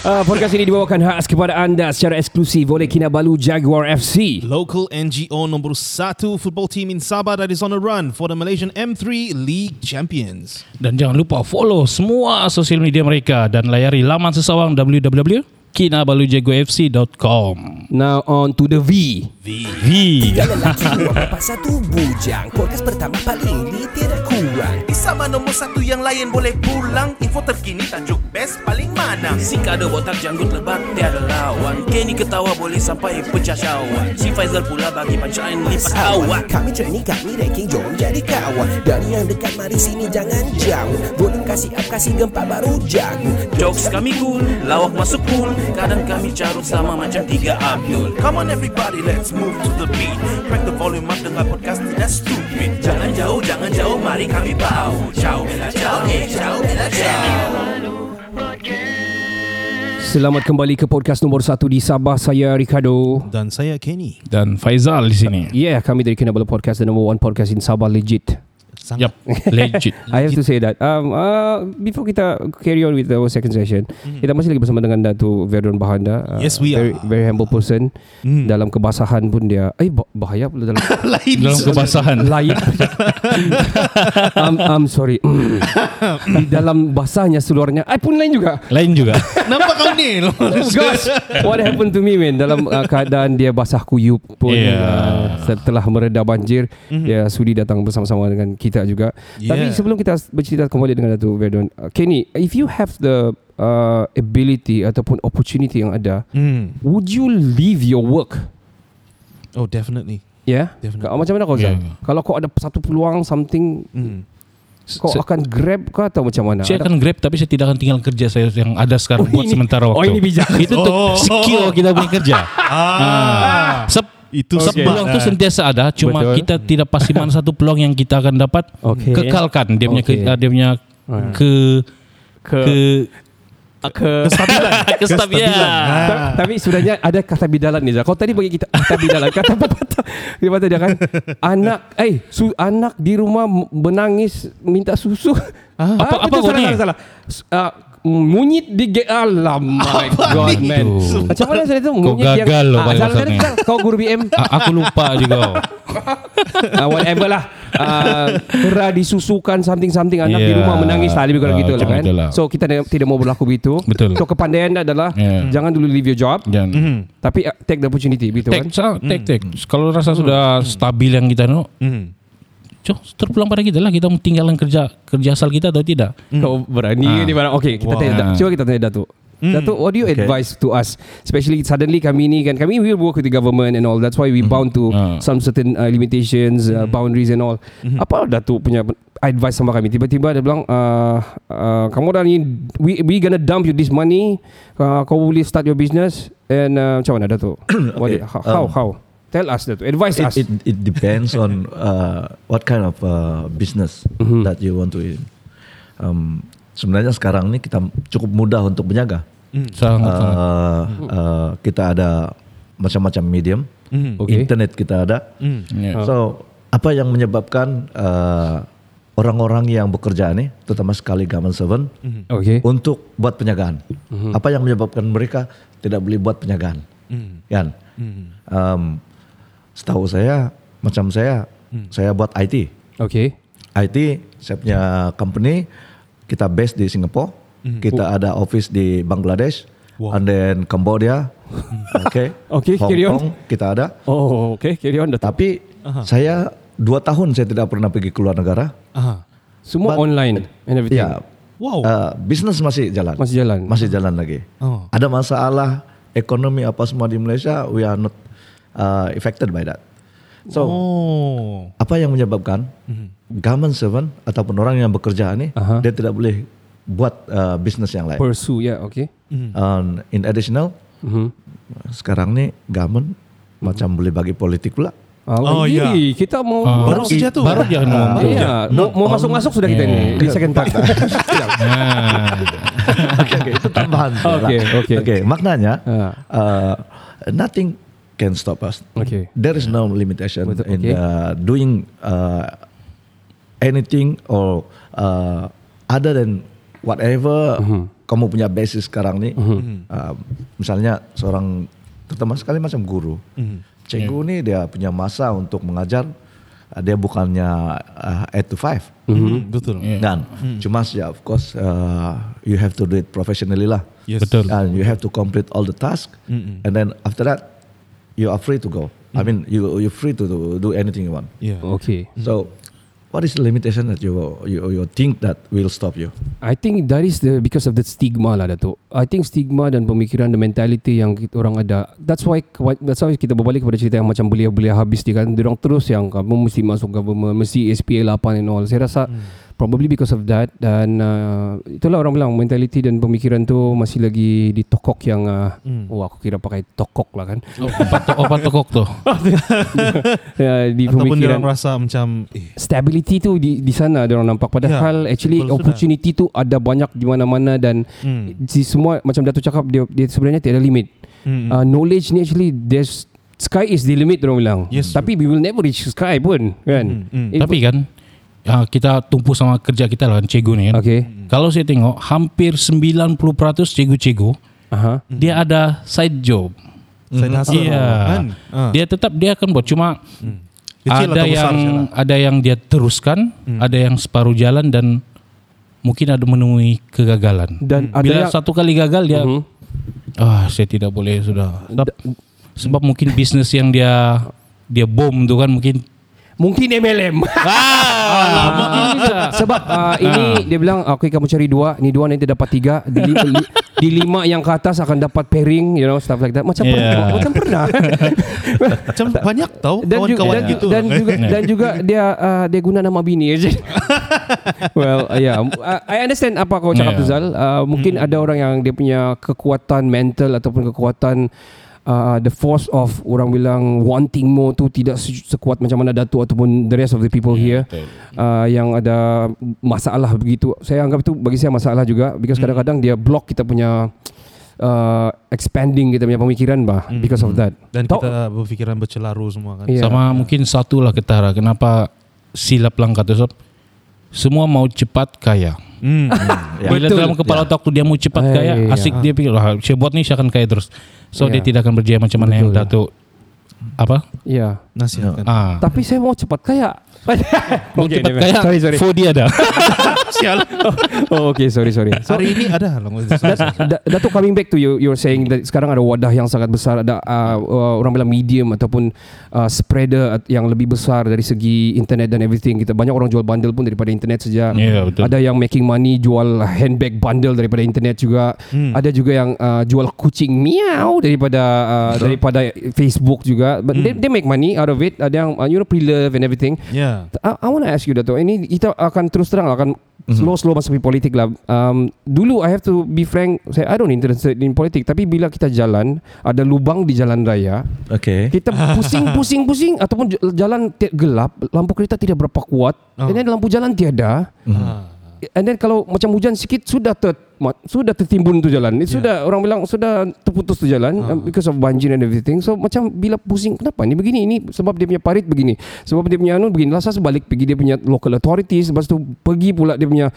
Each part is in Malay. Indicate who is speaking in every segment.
Speaker 1: Uh, podcast ini dibawakan khas kepada anda secara eksklusif oleh Kinabalu Jaguar FC.
Speaker 2: Local NGO nombor satu football team in Sabah that is on a run for the Malaysian M3 League Champions.
Speaker 3: Dan jangan lupa follow semua sosial media mereka dan layari laman sesawang www.kinabalujagofc.com
Speaker 1: Now on to the V.
Speaker 3: V
Speaker 4: Lelaki dua bapa satu bujang. Podcast pertama paling ini tidak kurang.
Speaker 5: Sama nombor satu yang lain boleh pulang. Info terkini tajuk best paling mana. Si kada botak janggut lebat tiada lawan. Kenny ketawa boleh sampai pecah syawak Si Faizal pula bagi punchline lipat awak
Speaker 4: Kami training, kami ranking, jom jadi kawan. Dari yang dekat, mari sini jangan jauh. Volume kasih up, kasih gempa baru jago.
Speaker 5: Jokes kami cool, lawak masuk pool. Kadang kami carut sama macam tiga Abdul. Come on everybody let's move to the beat. Crack the volume up dengan podcast tidak stupid. Jangan jauh, jangan jauh, mari kami bau Ciao, bella ciao, eh ciao, bella ciao
Speaker 1: Selamat kembali ke podcast nomor satu di Sabah. Saya Ricardo.
Speaker 2: Dan saya Kenny.
Speaker 3: dan Faizal di sini.
Speaker 1: Yeah, kami dari Kinabalu Podcast, the number one podcast in Sabah, legit.
Speaker 2: Sangat.
Speaker 3: Yap, legit.
Speaker 1: I have to say that. Um, uh, before kita carry on with our second session, kita masih lagi bersama dengan Datu Verdun Bahanda. Uh,
Speaker 2: Yes, we
Speaker 1: very,
Speaker 2: are.
Speaker 1: Very humble person. Dalam kebasahan pun dia, eh bah- bahaya pula dalam
Speaker 2: Lain.
Speaker 3: Dalam kebasahan.
Speaker 1: lain. I'm, I'm sorry. Di dalam basahnya seluarnya, I pun lain juga.
Speaker 3: Lain juga.
Speaker 2: Nampak kau ni?
Speaker 1: Gosh, what happened to me man dalam uh, keadaan dia basah kuyup pun
Speaker 3: Yeah.
Speaker 1: uh, setelah mereda banjir dia sudi datang bersama-sama dengan kita juga. Tapi
Speaker 2: Yeah.
Speaker 1: sebelum kita bercerita kembali dengan Datuk Verdun, uh, Kenny, if you have the uh, ability ataupun opportunity yang ada,
Speaker 2: Hmm.
Speaker 1: would you leave your work?
Speaker 2: Oh, definitely.
Speaker 1: Yeah?
Speaker 2: Definitely.
Speaker 1: macam mana kau
Speaker 3: Yeah,
Speaker 1: yeah. Kalau kau ada satu peluang something,
Speaker 2: Hmm.
Speaker 1: kau
Speaker 3: Se-
Speaker 1: akan grab ke atau macam mana?
Speaker 3: Saya akan grab tapi saya tidak akan tinggal kerja saya yang ada sekarang
Speaker 1: Oh,
Speaker 3: buat
Speaker 1: ini-
Speaker 3: sementara
Speaker 1: oh,
Speaker 3: waktu.
Speaker 1: ini bijak.
Speaker 3: Itu untuk
Speaker 2: Oh.
Speaker 3: skill kita punya kerja. Ah. Sep-
Speaker 2: Itu
Speaker 3: Peluang tu sentiasa ada Cuma
Speaker 1: Betul.
Speaker 3: kita tidak pasti mana satu peluang yang kita akan dapat
Speaker 1: Okey.
Speaker 3: Kekalkan Dia punya
Speaker 1: Okey.
Speaker 3: ke, Dia punya ke
Speaker 1: ke
Speaker 3: ke
Speaker 1: ke
Speaker 2: Kestabilan.
Speaker 3: kestabilan.
Speaker 1: Ta- Tapi sebenarnya ada kata bidalan ni. Kau tadi bagi kita kata bidalan. Kata pepatah. Dia kata dia kan. Anak, eh, su, anak di rumah menangis minta susu. Ah,
Speaker 3: Apa- apa kau
Speaker 1: salah,
Speaker 3: ni?
Speaker 1: salah, salah. Ah, munyit di ge alam my god man
Speaker 3: itu?
Speaker 1: macam mana saya tu
Speaker 3: Kau
Speaker 1: munyit
Speaker 3: gagal loh
Speaker 1: ah, salah,
Speaker 3: ni.
Speaker 1: salah. kau guru BM
Speaker 3: A- Aku lupa juga
Speaker 1: ah, whatever lah uh, kera disusukan something-something anak di
Speaker 3: Yeah.
Speaker 1: rumah menangis lah lebih kurang
Speaker 3: Ah,
Speaker 1: gitu lah kan
Speaker 3: itulah.
Speaker 1: so kita tidak- mau berlaku begitu
Speaker 3: Betul.
Speaker 1: so kepandaian adalah
Speaker 3: Yeah.
Speaker 1: jangan dulu leave your job
Speaker 3: Dan
Speaker 1: tapi uh, take the opportunity begitu kan
Speaker 3: sa- tek, tek. Kalau rasa sudah stabil yang kita no,
Speaker 2: Hmm.
Speaker 3: Cok, terpulang pada kita lah kita mau tinggalkan kerja kerja asal kita atau tidak.
Speaker 1: Kau berani
Speaker 3: Ah.
Speaker 1: ni barang. Okay, kita
Speaker 2: Wow.
Speaker 1: tanya. Coba kita tanya Datuk. Datuk, what do you advise to us? Especially suddenly kami ni kan, kami will work with the government and all. That's why we bound to
Speaker 3: Ah.
Speaker 1: some certain uh, limitations, uh, boundaries and all. Apa Datuk punya advice sama kami? Tiba-tiba dia bilang, uh, uh, kamu dah ni, we, we gonna dump you this money. Uh, kau boleh start your business. And uh, macam mana Datuk? What,
Speaker 6: Okay,
Speaker 1: how, how,
Speaker 6: um,
Speaker 1: how? Tell us Datuk. Advise us.
Speaker 6: it, it, it depends on uh, what kind of uh, business
Speaker 1: Mhm.
Speaker 6: that you want to in. Um, sebenarnya sekarang ini kita cukup mudah untuk berniaga.
Speaker 3: Sangat, sangat.
Speaker 6: Uh, uh, kita ada macam-macam medium,
Speaker 2: Hmm.
Speaker 1: Okay.
Speaker 6: internet kita ada.
Speaker 2: Hmm.
Speaker 3: Ya.
Speaker 6: So apa yang menyebabkan uh, orang-orang yang bekerja ini, terutama sekali government servant,
Speaker 1: Okay.
Speaker 6: untuk buat penjagaan? Apa yang menyebabkan mereka tidak boleh buat penjagaan? Kan? Um, setahu saya, macam saya, saya buat IT.
Speaker 1: Okay.
Speaker 6: IT, saya punya company, kita base di Singapore, kita ada office di Bangladesh, and then Cambodia, okay,
Speaker 1: Okay,
Speaker 6: Hong
Speaker 1: carry on.
Speaker 6: Kong kita ada.
Speaker 1: Oh, okay. Carry on.
Speaker 6: Tapi saya dua tahun saya tidak pernah pergi keluar negara.
Speaker 2: Aha.
Speaker 1: Semua
Speaker 6: But-
Speaker 1: online and everything.
Speaker 6: Ya,
Speaker 2: Wow.
Speaker 6: uh, bisnis masih jalan.
Speaker 1: Masih jalan.
Speaker 6: Masih jalan lagi.
Speaker 2: Oh.
Speaker 6: Ada masalah ekonomi apa semua di Malaysia, we are not uh, affected by that. So,
Speaker 2: oh.
Speaker 6: apa yang menyebabkan government servant ataupun orang yang bekerja ini
Speaker 1: Aha.
Speaker 6: dia tidak boleh buat uh, bisnis yang lain.
Speaker 1: Pursue, ya. Okay.
Speaker 6: And in additional,
Speaker 1: Mhm.
Speaker 6: sekarang nih government macam boleh bagi politik pula.
Speaker 2: Oh,
Speaker 1: iya.
Speaker 2: ya.
Speaker 1: Kita mau
Speaker 3: Ah.
Speaker 2: Baru saja tu.
Speaker 3: Baru dia ngomong.
Speaker 1: Ah, iya. Mau, mau masuk-masuk sudah kita
Speaker 3: Yeah.
Speaker 1: ini di second part.
Speaker 3: Ah.
Speaker 6: Oke, oke, itu tambahan.
Speaker 1: Oke, oke.
Speaker 6: Oke, maknanya
Speaker 1: Ah.
Speaker 6: uh, nothing can stop us.
Speaker 1: Oke.
Speaker 6: There is no limitation
Speaker 1: Betul,
Speaker 6: in uh, doing uh, anything or uh, other than whatever
Speaker 1: Mhm.
Speaker 6: kamu punya basis sekarang nih. Uh, misalnya seorang terutama sekali macam guru. Cikgu
Speaker 1: Ya.
Speaker 6: nih dia punya masa untuk mengajar. Uh, dia bukannya uh, 8 to 5.
Speaker 2: Hmm, betul.
Speaker 3: Yeah.
Speaker 6: Dan cuma ya of course uh, you have to do it professionally lah.
Speaker 2: Yes.
Speaker 3: Betul.
Speaker 6: And you have to complete all the task. And then after that you are free to go. I mean you you're free to do, do anything you want.
Speaker 2: Yeah.
Speaker 1: Okay.
Speaker 6: So what is the limitation that you you you think that will stop you?
Speaker 1: I think that is the because of the stigma lah Datuk. I think stigma dan pemikiran dan mentality yang kita orang ada. That's why that's why kita berbalik kepada cerita yang macam belia-belia habis dia kan. Dia orang terus yang kamu mesti masuk government, mesti SPA 8 and all. Saya rasa probably because of that dan uh, itulah orang bilang mentality dan pemikiran tu masih lagi di tokok yang uh, oh aku kira pakai tokok lah kan.
Speaker 3: Oh, patok, oh, patokok tu.
Speaker 1: Ya, di
Speaker 2: Ataupun
Speaker 1: pemikiran
Speaker 2: orang rasa macam eh,
Speaker 1: stability tu di di sana dia orang nampak padahal
Speaker 2: Ya,
Speaker 1: actually
Speaker 2: betul sudah.
Speaker 1: opportunity tu ada banyak di mana-mana dan
Speaker 2: Hmm.
Speaker 1: si semua macam Datuk cakap dia, dia sebenarnya tiada limit.
Speaker 2: Hmm.
Speaker 1: Uh, knowledge ni actually there's sky is the limit orang bilang.
Speaker 2: Yes.
Speaker 1: Tapi we will never reach sky pun kan.
Speaker 2: Hmm, hmm.
Speaker 1: It-
Speaker 3: Tapi kan ah, kita tumpu sama kerja kita lah kan cikgu ni kan.
Speaker 1: Okay.
Speaker 3: Kalau saya tengok hampir 90% cikgu-cikgu
Speaker 1: Aha.
Speaker 3: dia ada side job.
Speaker 2: Side hustle
Speaker 3: Iya.
Speaker 2: kan? Ah.
Speaker 3: Dia tetap dia akan buat cuma
Speaker 2: Kecil
Speaker 3: ada
Speaker 2: besar
Speaker 3: yang
Speaker 2: lah.
Speaker 3: ada yang dia teruskan, ada yang separuh jalan dan mungkin ada menemui kegagalan.
Speaker 1: Dan ada
Speaker 3: Bila
Speaker 1: yang-
Speaker 3: satu kali gagal dia
Speaker 1: Mhm.
Speaker 3: ah saya tidak boleh sudah. Sebab, sebab mungkin bisnes yang dia dia bom tu kan mungkin
Speaker 1: Mungkin MLM. Ah, sebab uh, ini dia bilang okay kamu cari dua, ni dua nanti dapat tiga, di, li, li, di lima yang ke atas akan dapat pairing, you know stuff like that. Macam
Speaker 3: Yeah.
Speaker 1: pernah, macam pernah.
Speaker 2: Macam banyak tau
Speaker 1: dan juga
Speaker 2: kawan-kawan gitu.
Speaker 1: dan juga dan juga dia uh, dia guna nama bini aja. well, uh, yeah, uh, I understand apa kau cakap
Speaker 3: Yeah.
Speaker 1: tu Zal. Uh, mungkin ada orang yang dia punya kekuatan mental ataupun kekuatan uh, the force of orang bilang wanting more tu tidak se- sekuat macam mana Datuk ataupun the rest of the people here uh, yang ada masalah begitu. Saya anggap itu bagi saya masalah juga because kadang-kadang dia block kita punya uh, expanding kita punya pemikiran bah because of that.
Speaker 2: Dan
Speaker 1: Tahu-
Speaker 2: kita berfikiran bercelaru semua kan.
Speaker 1: Yeah.
Speaker 3: Sama mungkin satu lah ketara kenapa silap langkah tu sebab semua mau cepat kaya.
Speaker 2: Hmm.
Speaker 3: Bila
Speaker 1: Betul.
Speaker 3: dalam kepala otak tu dia mau cepat
Speaker 1: Eh,
Speaker 3: kaya,
Speaker 1: iya.
Speaker 3: asik dia pikir wah saya buat ni saya akan kaya terus. So
Speaker 1: Iya.
Speaker 3: dia tidak akan berjaya macam mana yang. Datuk apa?
Speaker 1: Ya.
Speaker 2: Nasihatkan.
Speaker 3: Ah.
Speaker 1: Tapi saya mau cepat kaya.
Speaker 3: Mau
Speaker 1: Okay,
Speaker 3: cepat kaya.
Speaker 1: Sorry, sorry.
Speaker 3: For dia ada.
Speaker 2: Sial.
Speaker 1: Oh, okay, sorry, sorry. So,
Speaker 2: Hari ini ada lah.
Speaker 1: Da- Datuk coming back to you you're saying that sekarang ada wadah yang sangat besar ada uh, uh, orang bilang medium ataupun uh, spreader yang lebih besar dari segi internet dan everything kita banyak orang jual bundle pun daripada internet saja
Speaker 3: Ya, betul.
Speaker 1: ada yang making money jual handbag bundle daripada internet juga
Speaker 2: Hmm.
Speaker 1: ada juga yang uh, jual kucing miau daripada uh, daripada Facebook juga but they, they make money out of it ada yang uh, you know pre-love and everything
Speaker 2: Ya.
Speaker 1: I, I want to ask you Dato. Ini kita akan terus terang akan slow slow masuk di politik lah. Um, dulu I have to be frank, saya I don't interested in politik. Tapi bila kita jalan ada lubang di jalan raya,
Speaker 6: Okay.
Speaker 1: kita pusing pusing pusing ataupun jalan gelap, lampu kereta tidak berapa kuat,
Speaker 2: Oh.
Speaker 1: and then lampu jalan tiada.
Speaker 2: Ah.
Speaker 1: And then kalau macam hujan sikit sudah ter, sudah tertimbun tu jalan. It Sudah orang bilang sudah terputus tu jalan uh. because of banjir and everything. So macam bila pusing kenapa ni begini ini sebab dia punya parit begini. Sebab dia punya anu begini. Lasa sebalik pergi dia punya local authorities lepas tu pergi pula dia punya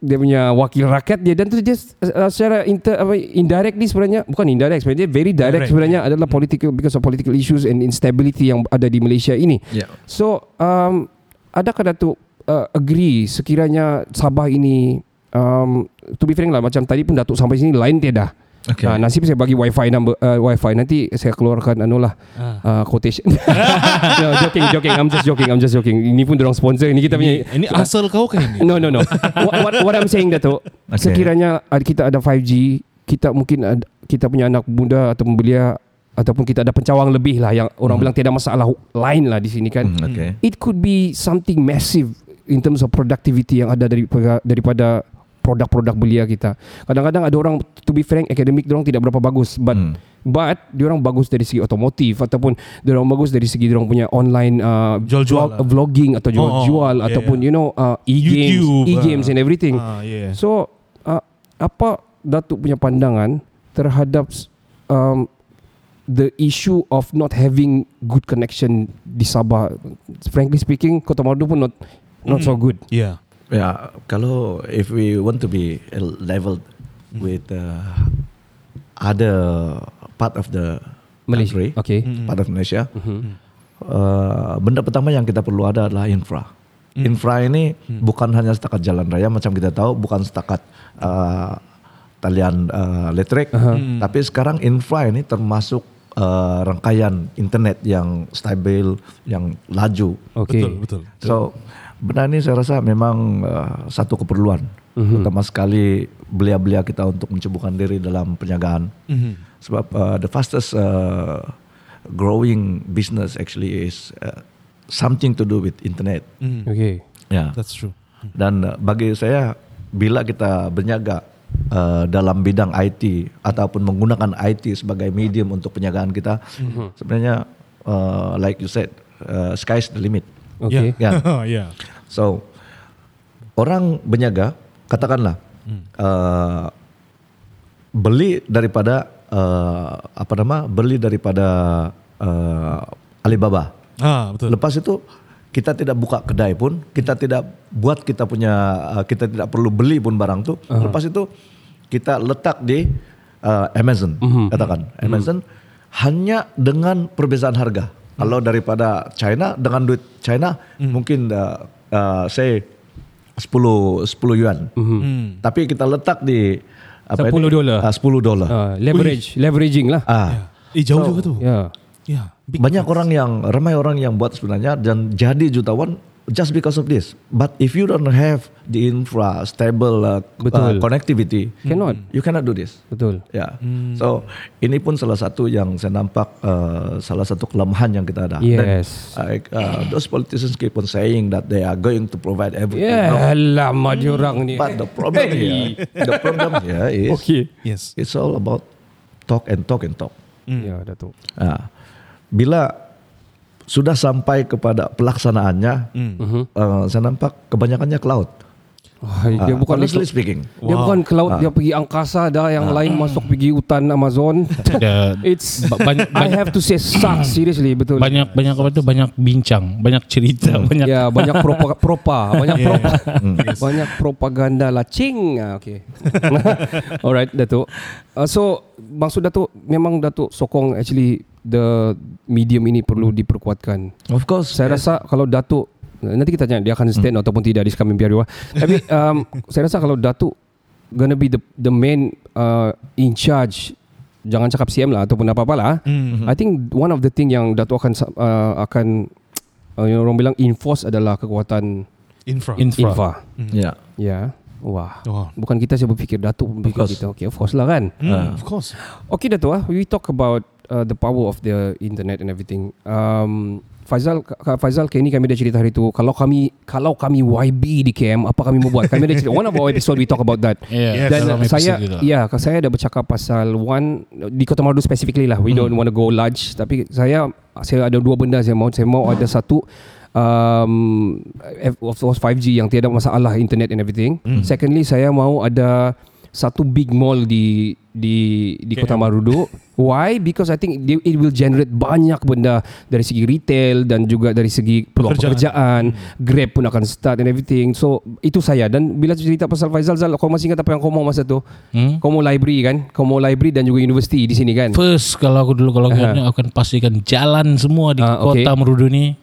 Speaker 1: dia punya wakil rakyat dia dan tu dia uh, secara inter, apa, indirectly sebenarnya bukan indirect sebenarnya dia very direct,
Speaker 2: Direct,
Speaker 1: sebenarnya adalah political because of political issues and instability yang ada di Malaysia ini.
Speaker 6: Yeah.
Speaker 1: So um, adakah Datuk uh, agree sekiranya Sabah ini um, to be frank lah macam tadi pun Datuk sampai sini lain tiada.
Speaker 6: Okay.
Speaker 1: Uh, nasib saya bagi wifi number uh, wifi nanti saya keluarkan anu lah uh, quotation. no, joking joking I'm just joking I'm just joking. Ini pun dorang sponsor ini kita punya
Speaker 2: Ini asal kau kan ini?
Speaker 1: No no no. what, what, what I'm saying Datuk,
Speaker 6: Okay.
Speaker 1: sekiranya kita ada 5G, kita mungkin ada, kita punya anak muda atau belia ataupun kita ada pencawang lebih lah yang orang bilang tiada masalah lain lah di sini kan.
Speaker 6: Hmm, okay.
Speaker 1: It could be something massive in terms of productivity yang ada daripada daripada produk-produk belia kita. Kadang-kadang ada orang to be frank akademik orang tidak berapa bagus but
Speaker 6: Hmm.
Speaker 1: but dia orang bagus dari segi otomotif ataupun dia orang bagus dari segi dia orang punya online uh,
Speaker 2: Jual-jual
Speaker 1: vlog-
Speaker 2: lah.
Speaker 1: vlogging atau jual-jual
Speaker 2: Oh, yeah,
Speaker 1: ataupun
Speaker 2: yeah.
Speaker 1: you know uh, e-games,
Speaker 2: YouTube,
Speaker 1: e-games
Speaker 2: ah.
Speaker 1: and everything.
Speaker 2: Ah, yeah.
Speaker 1: So uh, apa Datuk punya pandangan terhadap um, the issue of not having good connection di Sabah? Frankly speaking, Kota Marudu pun not not so good.
Speaker 2: Yeah.
Speaker 6: Ya, kalau if we want to be leveled with uh, other part of the
Speaker 1: Malaysia.
Speaker 6: country,
Speaker 1: Okay.
Speaker 6: part of Malaysia, uh, benda pertama yang kita perlu ada adalah infra. Infra ini bukan hanya setakat jalan raya macam kita tahu, bukan setakat uh, talian uh, listrik, tapi sekarang infra ini termasuk uh, rangkaian internet yang stabil, yang laju.
Speaker 1: Okay.
Speaker 2: Betul, betul.
Speaker 6: So benda ini saya rasa memang uh, satu keperluan terutama sekali belia-belia kita untuk mencebukan diri dalam perniagaan. Sebab uh, the fastest uh, growing business actually is uh, something to do with internet.
Speaker 1: Okay.
Speaker 6: Ya.
Speaker 2: That's true.
Speaker 6: Dan uh, bagi saya bila kita berniaga uh, dalam bidang IT ataupun menggunakan IT sebagai medium untuk perniagaan kita, sebenarnya uh, like you said, uh, sky's the limit.
Speaker 1: Okay.
Speaker 6: Ya.
Speaker 2: yeah.
Speaker 6: So orang berniaga katakanlah uh, beli daripada uh, apa nama beli daripada uh, Alibaba.
Speaker 2: Ah, betul.
Speaker 6: Lepas itu kita tidak buka kedai pun, kita tidak buat kita punya uh, kita tidak perlu beli pun barang tu. Lepas itu kita letak di uh, Amazon katakan Amazon hanya dengan perbezaan harga. Kalau daripada China dengan duit China mungkin uh, uh, say 10 10 yuan.
Speaker 2: Hmm.
Speaker 6: Tapi kita letak di apa
Speaker 1: 10
Speaker 6: ini?
Speaker 1: dolar.
Speaker 6: Ah, 10 dolar.
Speaker 1: Uh, leverage, leveraging lah.
Speaker 6: Ah.
Speaker 2: Eh, jauh
Speaker 6: So,
Speaker 2: juga tu.
Speaker 1: Yeah.
Speaker 2: Yeah. Big
Speaker 6: Banyak orang yang ramai orang yang buat sebenarnya dan jadi jutawan just because of this. But if you don't have the infra stable uh,
Speaker 1: Betul.
Speaker 6: uh, connectivity,
Speaker 1: Cannot.
Speaker 6: you cannot do this.
Speaker 1: Betul.
Speaker 6: Ya. So ini pun salah satu yang saya nampak uh, salah satu kelemahan yang kita ada.
Speaker 1: Yes.
Speaker 6: Dan, uh, uh, those politicians keep on saying that they are going to provide everything.
Speaker 1: Yeah,
Speaker 6: No.
Speaker 1: lama diorang ni.
Speaker 6: But the problem here, the problem here is
Speaker 1: Okay.
Speaker 2: Yes.
Speaker 6: it's all about talk and talk and talk.
Speaker 1: Ya, Datuk.
Speaker 6: Nah, bila sudah sampai kepada pelaksanaannya, uh, saya nampak kebanyakannya cloud.
Speaker 1: Dia
Speaker 6: Ah,
Speaker 1: bukan
Speaker 6: honestly
Speaker 1: itu.
Speaker 6: speaking.
Speaker 1: Dia bukan ke laut, dia pergi angkasa dah yang lain masuk pergi hutan Amazon.
Speaker 3: Ada
Speaker 1: It's
Speaker 3: ba- banyak,
Speaker 1: I have to say sucks seriously betul.
Speaker 3: banyak banyak apa tu banyak bincang, banyak cerita, banyak
Speaker 1: Ya, banyak propa, propa, banyak propa, banyak propaganda lah. Cing. Ah, okay. Alright, Datuk. Uh, so, maksud Datuk, memang Datuk sokong actually the medium ini perlu diperkuatkan.
Speaker 6: Of course.
Speaker 1: Saya rasa kalau Datuk nanti kita tanya dia akan stand ataupun tidak di Sekamim Piarua. Tapi um, saya rasa kalau Datuk gonna be the the main uh, in charge jangan cakap CM lah ataupun apa-apa lah.
Speaker 2: Mm-hmm.
Speaker 1: I think one of the thing yang Datuk akan uh, akan uh, yang orang bilang enforce adalah kekuatan
Speaker 2: Infra.
Speaker 3: infra.
Speaker 1: infra.
Speaker 6: Ya.
Speaker 1: Ya. Wah.
Speaker 2: Oh.
Speaker 1: Bukan kita saya berfikir Datuk berfikir
Speaker 6: course.
Speaker 1: kita. Okay, of course lah kan.
Speaker 2: Mm, of course.
Speaker 1: Okay Dato' ah, we talk about uh, the power of the internet and everything. Um, Faizal, Faizal, kayak ini kami dah cerita hari tu. Kalau kami, kalau kami YB di KM, apa kami mau buat? Kami dah cerita. One of our episode we talk about that.
Speaker 3: Yeah,
Speaker 1: Dan
Speaker 3: dalam
Speaker 1: saya,
Speaker 3: kita.
Speaker 1: ya, saya ada bercakap pasal one di Kota Marudu specifically lah. We don't want to go large. Tapi saya, saya ada dua benda saya mau. Saya mau ada satu um, of course 5G yang tiada masalah internet and everything. Secondly, saya mau ada satu big mall di di di Kota Marudu. Why? Because I think they- it will generate banyak benda dari segi retail dan juga dari segi peluang
Speaker 2: Pekerjaan.
Speaker 1: pekerjaan. Grab pun akan start and everything. So itu saya dan bila cerita pasal Faizal Zal, kau masih ingat apa yang kau mau masa tu?
Speaker 3: Hmm?
Speaker 1: Kau mau library kan? Kau mau library dan juga universiti di sini kan?
Speaker 3: First kalau aku dulu kalau uh aku akan pastikan jalan semua di
Speaker 1: Ah, okay.
Speaker 3: kota Merudu ni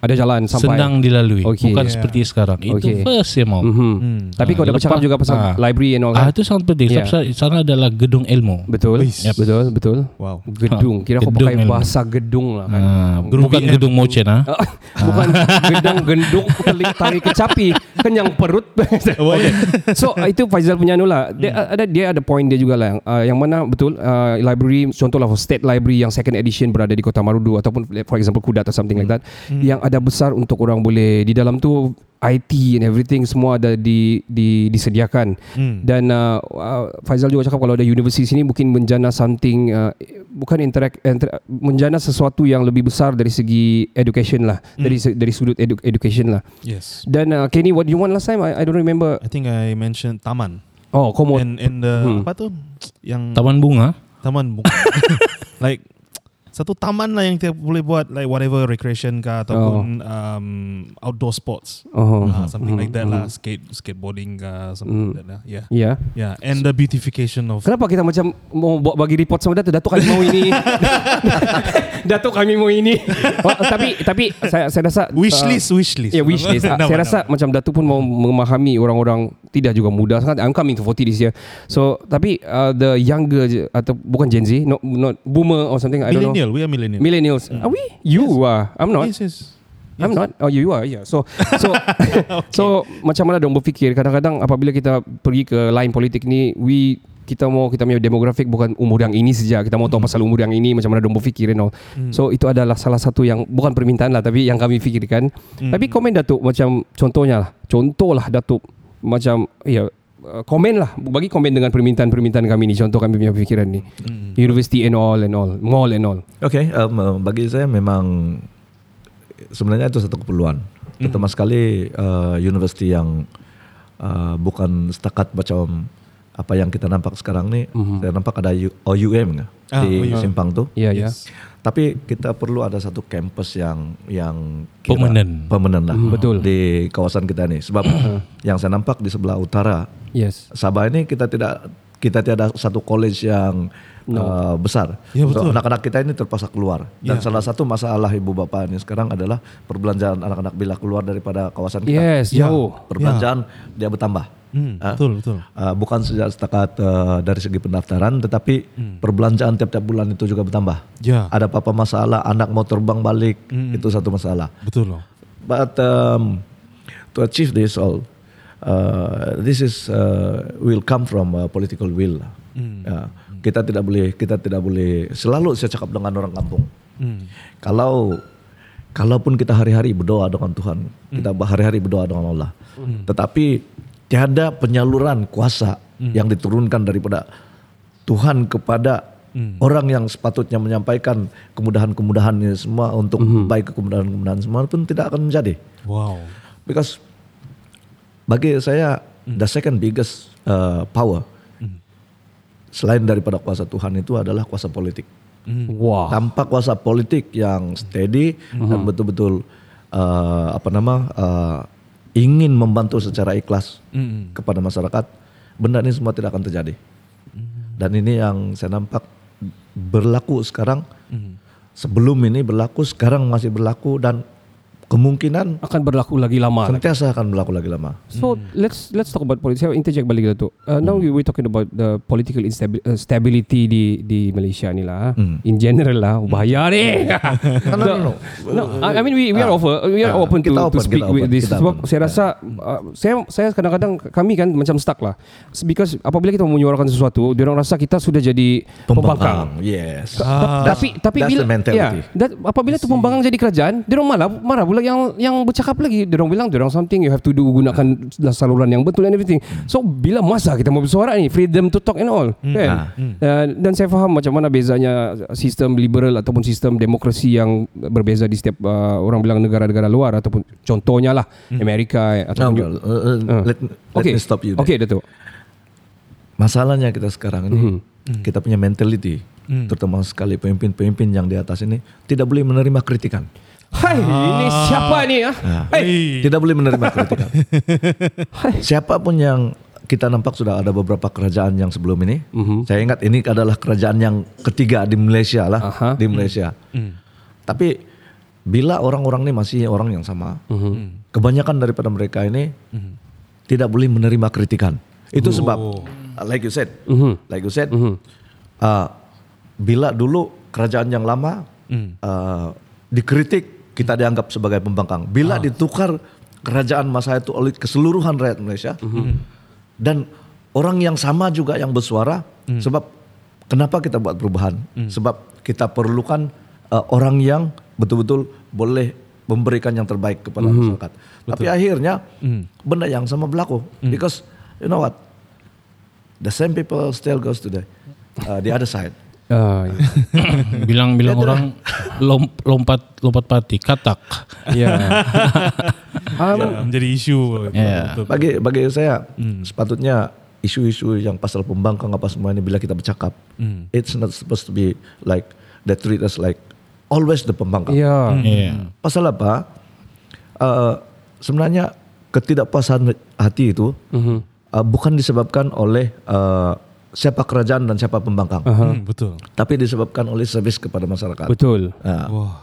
Speaker 1: Ada jalan sampai.
Speaker 3: senang dilalui,
Speaker 1: Okay.
Speaker 3: bukan
Speaker 2: Yeah.
Speaker 3: seperti sekarang. Itu
Speaker 1: Okay.
Speaker 3: first saya mau.
Speaker 1: Mhm. Tapi
Speaker 3: Ah,
Speaker 1: kau dah bercakap juga pasal
Speaker 3: ah.
Speaker 1: library and all
Speaker 3: Ah
Speaker 1: kan?
Speaker 3: itu sangat penting.
Speaker 1: Yeah.
Speaker 3: Sebab sana adalah gedung ilmu.
Speaker 1: Betul.
Speaker 2: Yep.
Speaker 1: Betul, betul.
Speaker 2: Wow.
Speaker 1: Gedung. Kira kau
Speaker 3: Gedung
Speaker 1: pakai
Speaker 3: ilmu.
Speaker 1: bahasa gedung lah kan.
Speaker 3: Ah,
Speaker 2: Gedung
Speaker 3: bukan
Speaker 2: BM.
Speaker 3: gedung Mochen ah.
Speaker 1: Ah, Bukan gedung gendung keling tarik kecapi kenyang perut. okay. So itu Faizal punya anu lah. Dia ada dia ada point dia juga lah. Uh, yang mana betul uh, library contohlah state library yang second edition berada di Kota Marudu ataupun for example Kudat atau something like that yang ada besar untuk orang boleh di dalam tu IT and everything semua ada di, di disediakan
Speaker 2: Hmm.
Speaker 1: dan uh, uh, Faizal juga cakap kalau ada universiti sini mungkin menjana something uh, bukan interact inter, menjana sesuatu yang lebih besar dari segi education lah dari se- dari sudut edu, education lah
Speaker 2: Yes.
Speaker 1: dan uh, Kenny what you want last time I, I don't remember
Speaker 2: I think I mentioned taman.
Speaker 1: oh komo
Speaker 2: And and the
Speaker 1: Hmm.
Speaker 2: apa tuh yang
Speaker 3: Taman bunga.
Speaker 2: taman bu- like satu taman lah yang kita boleh buat like whatever recreation kah ataupun um, outdoor sports.
Speaker 1: oh
Speaker 2: Uh, something like that lah, skate skateboarding kah something like that lah. Yeah.
Speaker 1: ya
Speaker 2: Yeah, and the beautification of
Speaker 1: Kenapa kita macam mau buat bagi report sama Datuk? Datuk kami mau ini. Datuk kami mau ini. Oh, tapi tapi saya saya rasa
Speaker 2: wish
Speaker 1: uh,
Speaker 2: list, wish list.
Speaker 1: Ya wish list.
Speaker 2: Nama,
Speaker 1: saya
Speaker 2: nama.
Speaker 1: rasa macam Datuk pun mau memahami orang-orang tidak juga muda sangat. I'm coming to 40 this year. So tapi uh, the younger atau bukan Gen Z, not not boomer or something. I don't know.
Speaker 2: Millennial, we are millennial.
Speaker 1: Millennials. Are we? You are. I'm not.
Speaker 2: Yes, yes.
Speaker 1: I'm not. Oh, you are. Yeah. So, so, so macam mana dong berfikir? Kadang-kadang apabila kita pergi ke line politik ni, we kita mau kita punya demografik bukan umur yang ini saja. Kita mau tahu pasal umur yang ini macam mana dong berfikir and all. So itu adalah salah satu yang bukan permintaan lah, tapi yang kami fikirkan. Tapi komen Datuk macam contohnya lah, contohlah Datuk macam ya uh, komen lah. Bagi komen dengan permintaan-permintaan kami ni. Contoh kami punya fikiran ni. University and all and all. Mall and all.
Speaker 6: Oke, um, uh, bagi saya memang sebenarnya itu satu keperluan. Terutama sekali uh, universiti yang uh, bukan setakat macam apa yang kita nampak sekarang nih. Saya nampak ada OUM
Speaker 2: Ah,
Speaker 6: di
Speaker 2: OUM.
Speaker 6: simpang tuh.
Speaker 1: ya ya
Speaker 6: Tapi kita perlu ada satu kampus yang yang kira-
Speaker 3: Permanen.
Speaker 6: permanen lah.
Speaker 1: Betul.
Speaker 6: Di kawasan kita nih. Sebab yang saya nampak di sebelah utara
Speaker 1: yes
Speaker 6: Sabah ini kita tidak kita tiada satu college yang uh, besar.
Speaker 2: Ya,
Speaker 6: So,
Speaker 2: betul.
Speaker 6: anak-anak kita ini terpaksa keluar. Dan
Speaker 2: Ya.
Speaker 6: salah satu masalah ibu bapak ini sekarang adalah perbelanjaan anak-anak bila keluar daripada kawasan kita.
Speaker 1: yes
Speaker 2: Ya.
Speaker 1: jauh
Speaker 6: Perbelanjaan dia bertambah.
Speaker 2: Hmm,
Speaker 6: Ah.
Speaker 2: betul, betul.
Speaker 6: Uh, bukan sejak setakat uh, dari segi pendaftaran, tetapi perbelanjaan tiap-tiap bulan itu juga bertambah.
Speaker 2: Ya.
Speaker 6: Ada apa-apa masalah, anak mau terbang balik, itu satu masalah.
Speaker 2: Betul loh.
Speaker 6: But um, to achieve this all, uh, this is uh, will come from uh, political will. Ya, kita tidak boleh kita tidak boleh selalu saya cakap dengan orang kampung. Kalau kalaupun kita hari-hari berdoa dengan Tuhan, kita hari-hari berdoa dengan Allah, tetapi tiada penyaluran kuasa yang diturunkan daripada Tuhan kepada orang yang sepatutnya menyampaikan kemudahan-kemudahan ini semua untuk baik kemudahan-kemudahan semua pun tidak akan menjadi.
Speaker 2: Wow.
Speaker 6: Because bagi saya the second biggest uh, power selain daripada kuasa Tuhan itu adalah kuasa politik.
Speaker 1: wah
Speaker 6: Tanpa kuasa politik yang steady dan betul-betul uh, apa nama uh, ingin membantu secara ikhlas kepada masyarakat, benda ini semua tidak akan terjadi. Dan ini yang saya nampak berlaku sekarang. Sebelum ini berlaku, sekarang masih berlaku dan kemungkinan
Speaker 1: akan berlaku lagi lama
Speaker 6: sentiasa akan berlaku lagi lama.
Speaker 1: So let's let's talk about politics. Saya interject balik tu. Uh, now we were talking about the political instabi- uh, di di Malaysia ni lah. In general lah, bahaya ni.
Speaker 6: No, no, no.
Speaker 1: No, I mean we we are
Speaker 6: Ah.
Speaker 1: offer we are
Speaker 6: Ah,
Speaker 1: open to
Speaker 6: kita
Speaker 1: to
Speaker 6: open,
Speaker 1: speak
Speaker 6: kita
Speaker 1: with
Speaker 6: open,
Speaker 1: this
Speaker 6: kita
Speaker 1: sebab
Speaker 6: open.
Speaker 1: saya rasa uh, saya saya kadang-kadang kami kan macam stuck lah because apabila kita menyuarakan sesuatu dia orang rasa kita sudah jadi pembangkang.
Speaker 6: Yes.
Speaker 2: Ah.
Speaker 1: tapi tapi
Speaker 6: that's
Speaker 1: bila
Speaker 6: the mentality.
Speaker 1: ya that, apabila tu pembangkang jadi kerajaan dia orang malah marah pula yang yang bercakap lagi dia orang bilang dia orang something you have to do gunakan saluran yang betul and everything so bila masa kita mau bersuara ni freedom to talk and all kan Uh, dan saya faham macam mana bezanya sistem liberal ataupun sistem demokrasi yang berbeza di setiap uh, orang bilang negara-negara luar ataupun contohnya lah Amerika
Speaker 6: No,
Speaker 1: ataupun
Speaker 6: bro, uh, uh,
Speaker 1: Ah.
Speaker 6: let, let
Speaker 1: Okay.
Speaker 6: me stop you. there.
Speaker 1: Okay, Datuk.
Speaker 6: Masalahnya kita sekarang ini,
Speaker 1: Mhm.
Speaker 6: kita punya mentality, terutama sekali pemimpin-pemimpin yang di atas ini, tidak boleh menerima kritikan.
Speaker 1: Hai, ini siapa ni ah? Hai.
Speaker 6: Tidak boleh menerima kritikan. Siapapun yang kita nampak sudah ada beberapa kerajaan yang sebelum ini. Saya ingat ini adalah kerajaan yang ketiga di Malaysia lah,
Speaker 1: Aha.
Speaker 6: di Malaysia. Tapi bila orang-orang ini masih orang yang sama, kebanyakan daripada mereka ini tidak boleh menerima kritikan. Itu sebab, uh, like you said, like you said, uh, bila dulu kerajaan yang lama uh, dikritik, kita dianggap sebagai pembangkang. Bila ditukar kerajaan masa itu oleh keseluruhan rakyat Malaysia, dan orang yang sama juga yang bersuara, sebab kenapa kita buat perubahan? Sebab kita perlukan uh, orang yang betul-betul boleh memberikan yang terbaik kepada masyarakat. Tapi akhirnya benda yang sama berlaku. Because you know what? The same people still goes to the uh, the other side.
Speaker 1: Ah,
Speaker 3: Bilang-bilang orang lom, lompat lompat pati, katak.
Speaker 1: ya. Um,
Speaker 2: Ya, menjadi isu. Betul.
Speaker 6: Bagi bagi saya sepatutnya isu-isu yang pasal pembangkang apa semua ini bila kita bercakap, it's not supposed to be like they treat us like always the pembangkang.
Speaker 1: ya.
Speaker 3: Ya.
Speaker 6: Pasal apa? Uh, sebenarnya ketidakpuasan hati itu uh, bukan disebabkan oleh uh, siapa kerajaan dan siapa pembangkang,
Speaker 2: Hmm, betul.
Speaker 6: tapi disebabkan oleh servis kepada masyarakat.
Speaker 1: Betul.
Speaker 6: Ah.
Speaker 2: Wah,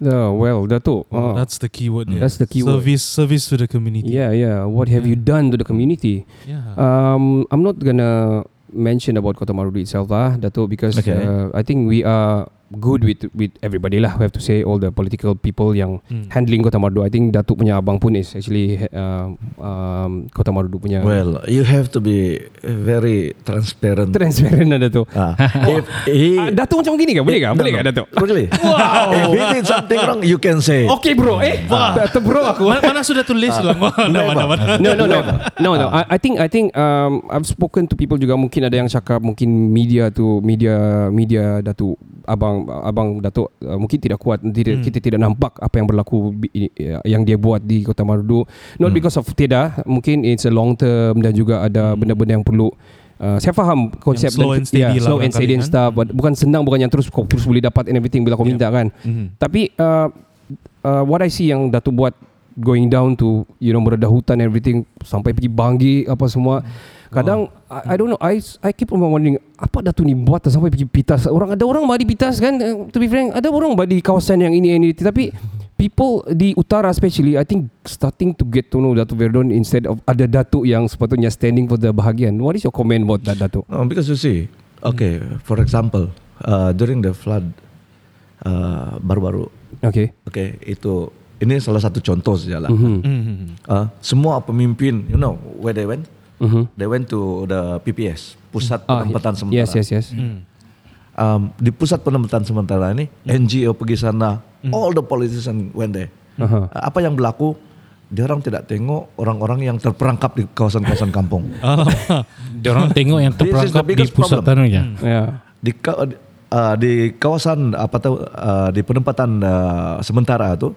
Speaker 1: Yeah, well, Dato. Uh,
Speaker 2: that's the key word. yeah.
Speaker 1: That's the key word.
Speaker 2: Service, service to the community.
Speaker 1: yeah, yeah. What have you done to the community?
Speaker 2: Yeah.
Speaker 1: Um, I'm not gonna mention about Kota Marudu itself, lah, Dato, because
Speaker 6: Okay.
Speaker 1: uh, I think we are good with with everybody lah. We have to say all the political people yang handling Kota Marudu. I think Datuk punya abang pun is actually uh, um, Kota Marudu punya
Speaker 6: Well, you have to be very transparent.
Speaker 1: transparent lah Datuk.
Speaker 6: Ah. if he,
Speaker 1: Ah, Datuk macam gini ke? Boleh ke?
Speaker 6: No,
Speaker 1: Boleh
Speaker 6: no.
Speaker 1: ke Datuk?
Speaker 6: Really? Wow. If he did something wrong, you can say.
Speaker 1: Okay bro, eh, Datuk bro aku.
Speaker 2: Mana, mana sudah tulis lah. Mana, mana, mana.
Speaker 1: no no no no no I, I think I think um, I've spoken to people juga mungkin ada yang cakap mungkin media tu media media Datuk abang abang Datuk uh, mungkin tidak kuat tidak, kita tidak nampak apa yang berlaku uh, yang dia buat di Kota Marudu. Not because of tidak mungkin it's a long term dan juga ada benda-benda yang perlu Uh, saya faham konsep
Speaker 2: slow and steady
Speaker 1: yeah,
Speaker 2: lah
Speaker 1: slow and steady and
Speaker 2: barangkali
Speaker 1: stuff But bukan senang bukan yang terus kau terus boleh dapat and everything bila kau minta kan? Tapi uh, uh, what I see yang Datuk buat going down to you know meredah hutan everything sampai pergi Banggi apa semua kadang I, I don't know I I keep on wondering apa Datuk ni buat? Sampai pergi Pitas. Orang ada orang badi Pitas kan? Uh, to be frank ada orang badi kawasan yang ini ini. Tapi people di utara especially I think starting to get to know Datuk Verdon instead of ada Datuk yang sepatutnya standing for the bahagian. What is your comment about that Datuk?
Speaker 6: No, because you see, okay, for example, uh, during the flood uh, baru-baru,
Speaker 1: okay.
Speaker 6: Okay, itu ini salah satu contoh saja lah.
Speaker 2: Hmm.
Speaker 6: Uh, semua pemimpin, you know, where they went,
Speaker 1: Mhm.
Speaker 6: they went to the PPS, pusat
Speaker 1: Ah,
Speaker 6: penempatan sementara.
Speaker 1: yes yes yes
Speaker 6: Um, di pusat penempatan sementara ini, NGO pergi sana, all the politicians went there.
Speaker 1: Aha.
Speaker 6: Uh, apa yang berlaku? Dia orang tidak tengok orang-orang yang terperangkap di kawasan-kawasan kampung.
Speaker 3: Dia orang tengok yang terperangkap di pusat
Speaker 6: problem.
Speaker 3: tanunya.
Speaker 1: yeah
Speaker 6: di ka- uh, di kawasan apa tahu uh, di penempatan uh, sementara itu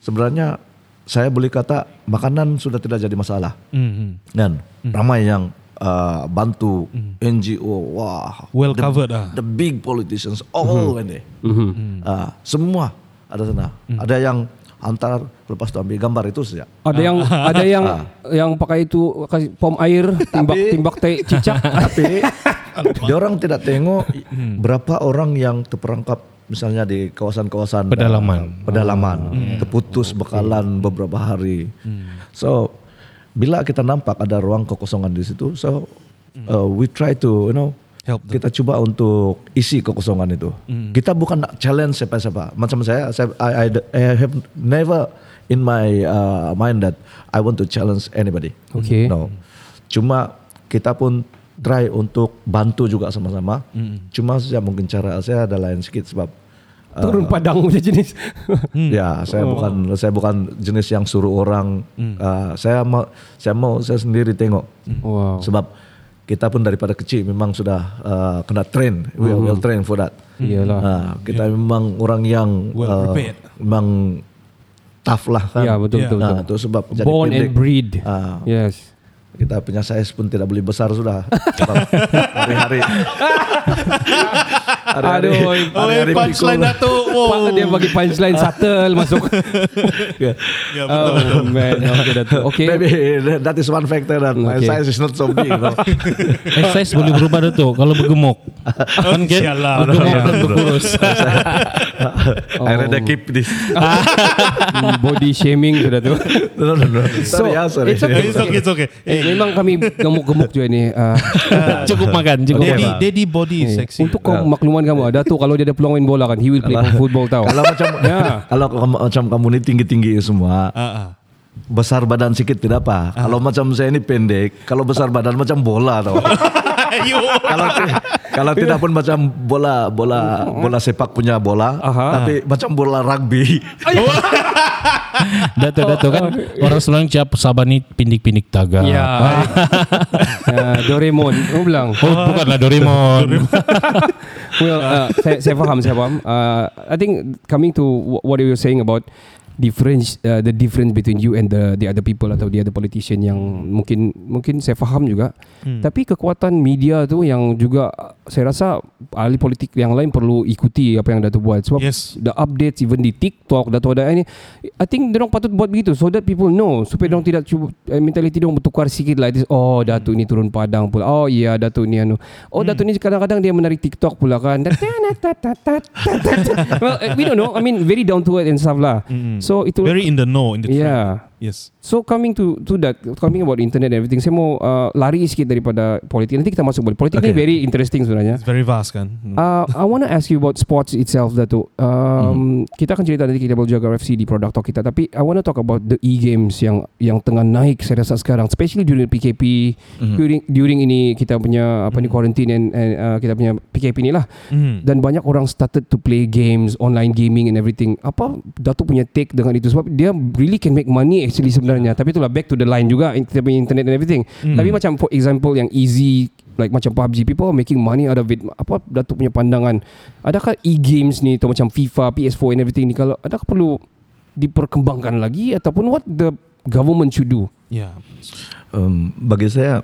Speaker 6: sebenarnya saya boleh kata makanan sudah tidak jadi masalah.
Speaker 2: Hmm.
Speaker 6: dan ramai yang uh, bantu NGO wah.
Speaker 2: Well
Speaker 6: the,
Speaker 2: covered lah.
Speaker 6: the big politicians all went there Uh, semua ada sana. Ada yang antar lepas tu ambil gambar itu saja.
Speaker 1: Ada yang ada yang yang pakai itu kasih pom air timbak timbak teh cicak.
Speaker 6: tapi dia orang tidak tengok berapa orang yang terperangkap misalnya di kawasan-kawasan
Speaker 3: Pedalaman.
Speaker 6: uh, pedalaman terputus bekalan beberapa hari. So bila kita nampak ada ruang kekosongan di situ so uh, we try to you know
Speaker 2: Help them.
Speaker 6: kita coba untuk isi kekosongan itu. Kita bukan nak challenge siapa-siapa. Macam saya saya I, I, I have never in my uh, mind that I want to challenge anybody.
Speaker 1: Okay.
Speaker 6: no. Cuma kita pun try untuk bantu juga sama-sama cuma saja mungkin cara saya ada lain sedikit sebab uh,
Speaker 1: Turun padang macam jenis.
Speaker 6: Ya, saya bukan saya bukan jenis yang suruh orang. Uh, saya mau saya mau saya sendiri tengok.
Speaker 1: Wow.
Speaker 6: Sebab kita pun daripada kecil memang sudah uh, kena train, we are well trained for that.
Speaker 1: Iyalah.
Speaker 6: Uh, kita memang orang yang
Speaker 2: Well
Speaker 6: uh,
Speaker 2: prepared.
Speaker 6: memang tough lah kan.
Speaker 1: Ya betul betul.
Speaker 6: Nah,
Speaker 1: betul.
Speaker 6: itu sebab jadi
Speaker 1: Born
Speaker 6: pendek.
Speaker 1: and breed.
Speaker 6: Ah.
Speaker 1: Yes.
Speaker 6: Kita punya size pun tidak boleh besar sudah. Hari-hari. hari-hari.
Speaker 1: Aduh,
Speaker 6: hari-hari
Speaker 2: Oh, punchline
Speaker 6: pikul.
Speaker 2: Datuk.
Speaker 1: Oh. Dia bagi punchline subtle masuk.
Speaker 6: Ya.
Speaker 2: Ya, betul.
Speaker 1: oh man. Okay Datuk. Okay.
Speaker 6: Maybe that is one factor my
Speaker 1: Okay.
Speaker 6: size is not so big. Know?
Speaker 3: Eh, size boleh berubah tu kalau bergemuk. kan kan?
Speaker 2: Sialah.
Speaker 3: Bergemuk
Speaker 6: Ya,
Speaker 3: dan berkurus.
Speaker 6: I rather keep this.
Speaker 1: Body shaming sudah tu.
Speaker 6: no, no, no.
Speaker 1: So,
Speaker 6: Sorry, ah, sorry.
Speaker 1: it's okay.
Speaker 2: It's okay, it's okay.
Speaker 1: Eh, memang kami gemuk-gemuk juga ni. Uh,
Speaker 3: cukup makan, cukup
Speaker 2: Daddy,
Speaker 3: makan.
Speaker 2: daddy body is
Speaker 1: eh,
Speaker 2: sexy.
Speaker 1: untuk kau makluman kamu, Datuk kalau dia ada peluang main bola kan, he will play football tau.
Speaker 6: kalau macam
Speaker 1: Ya.
Speaker 6: kalau macam kamu ni tinggi-tinggi semua,
Speaker 2: ah.
Speaker 6: besar badan sedikit tidak apa. Kalau macam saya ini pendek, kalau besar badan macam bola tau. kalau ti- kalau tidak pun macam bola bola bola sepak punya bola,
Speaker 1: Aha.
Speaker 6: tapi macam bola rugby.
Speaker 3: Dato Dato kan orang selalu cakap Sabah ni pindik-pindik taga.
Speaker 1: Ya. uh, Doraemon. Kamu bilang.
Speaker 3: Oh, bukanlah Doraemon.
Speaker 1: well, uh, saya, saya faham, saya faham. Uh, I think coming to wh- what you were saying about difference, uh, the difference between you and the the other people atau the other politician yang mungkin mungkin saya faham juga. Hmm. Tapi kekuatan media tu yang juga uh, saya rasa ahli politik yang lain perlu ikuti apa yang Dato buat. Sebab
Speaker 2: Yes.
Speaker 1: the updates even di TikTok Dato ada ini, I think dia patut buat begitu so that people know supaya dia tidak cuba eh, mentality dia bertukar sikit lah. This, oh Dato ni turun padang pula. Oh iya Dato ni anu. Oh Dato ni kadang-kadang dia menarik TikTok pula kan. well, eh, we don't know. I mean very down to earth and stuff lah. So itu
Speaker 2: Very in the know in the trend.
Speaker 1: Yeah.
Speaker 2: Yes.
Speaker 1: So coming to to that coming about internet and everything saya mau uh, lari sikit daripada politik nanti kita masuk balik politik ni
Speaker 6: Okay.
Speaker 1: very interesting sebenarnya
Speaker 2: It's very vast kan. Mm.
Speaker 1: Uh, I want to ask you about sports itself Dato. Um, Kita akan cerita nanti kita boleh jaga FC di produk talk kita. Tapi I want to talk about the e-games yang yang tengah naik saya rasa sekarang, especially during PKP, during during ini kita punya apa ni quarantine and, and uh, kita punya PKP ni lah.
Speaker 2: Mhm.
Speaker 1: Dan banyak orang started to play games, online gaming and everything. Apa Dato punya take dengan itu sebab dia really can make money actually sebenarnya. Tapi itulah back to the line juga internet and everything. Tapi macam for example yang easy like macam PUBG people are making money out of it. Apa Datuk punya pandangan? Adakah e-games ni atau macam FIFA, PS4 and everything ni kalau adakah perlu diperkembangkan lagi ataupun what the government should do?
Speaker 2: Yeah.
Speaker 6: Um, bagi saya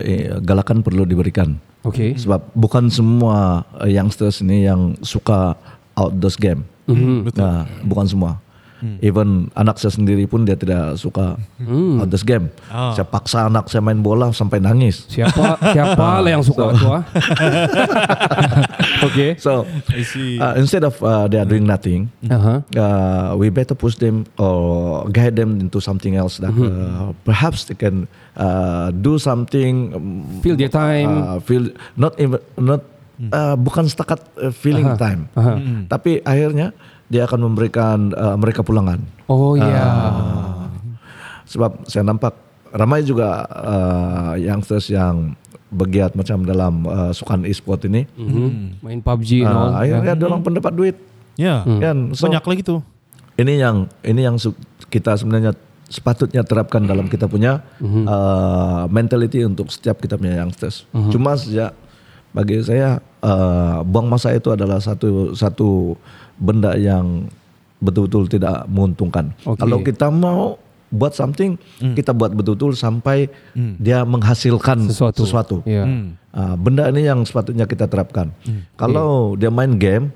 Speaker 6: eh, galakan perlu diberikan.
Speaker 1: Okay.
Speaker 6: Sebab bukan semua uh, youngsters ini yang suka outdoors game.
Speaker 2: Betul.
Speaker 6: Nah, bukan semua. Even anak saya sendiri pun dia tidak suka outdoors game.
Speaker 2: Ah.
Speaker 6: Saya paksa anak saya main bola sampai nangis.
Speaker 1: Siapa siapa lah yang suka tu ah? okay.
Speaker 6: So
Speaker 2: I see.
Speaker 6: uh, instead of uh, they are doing nothing,
Speaker 1: Uh-huh.
Speaker 6: uh, we better push them or guide them into something else that uh, perhaps they can uh, do something um,
Speaker 1: Fill their time.
Speaker 6: uh, feel not even not uh, bukan setakat uh, feeling
Speaker 1: Aha,
Speaker 6: time
Speaker 1: aha.
Speaker 6: tapi akhirnya dia akan memberikan uh, mereka pulangan
Speaker 1: Oh ya.
Speaker 6: Ah. sebab saya nampak ramai juga uh, youngsters yang bergiat macam dalam uh, sukan e-sport ini
Speaker 1: Mhm. Main PUBG and all.
Speaker 6: uh, akhirnya dia orang pun dapat duit
Speaker 2: Yeah.
Speaker 6: kan so,
Speaker 2: Banyak lagi tuh.
Speaker 6: ini yang ini yang kita sebenarnya sepatutnya terapkan dalam kita punya uh, mentality untuk setiap kita punya youngsters. Cuma sejak bagi saya uh, buang masa itu adalah satu satu benda yang betul-betul tidak menguntungkan.
Speaker 1: Okey.
Speaker 6: Kalau kita mau buat something, kita buat betul-betul sampai dia menghasilkan
Speaker 1: Sesuatu.
Speaker 6: sesuatu.
Speaker 1: Ya.
Speaker 6: Ah, benda ini yang sepatutnya kita terapkan. Kalau dia main game,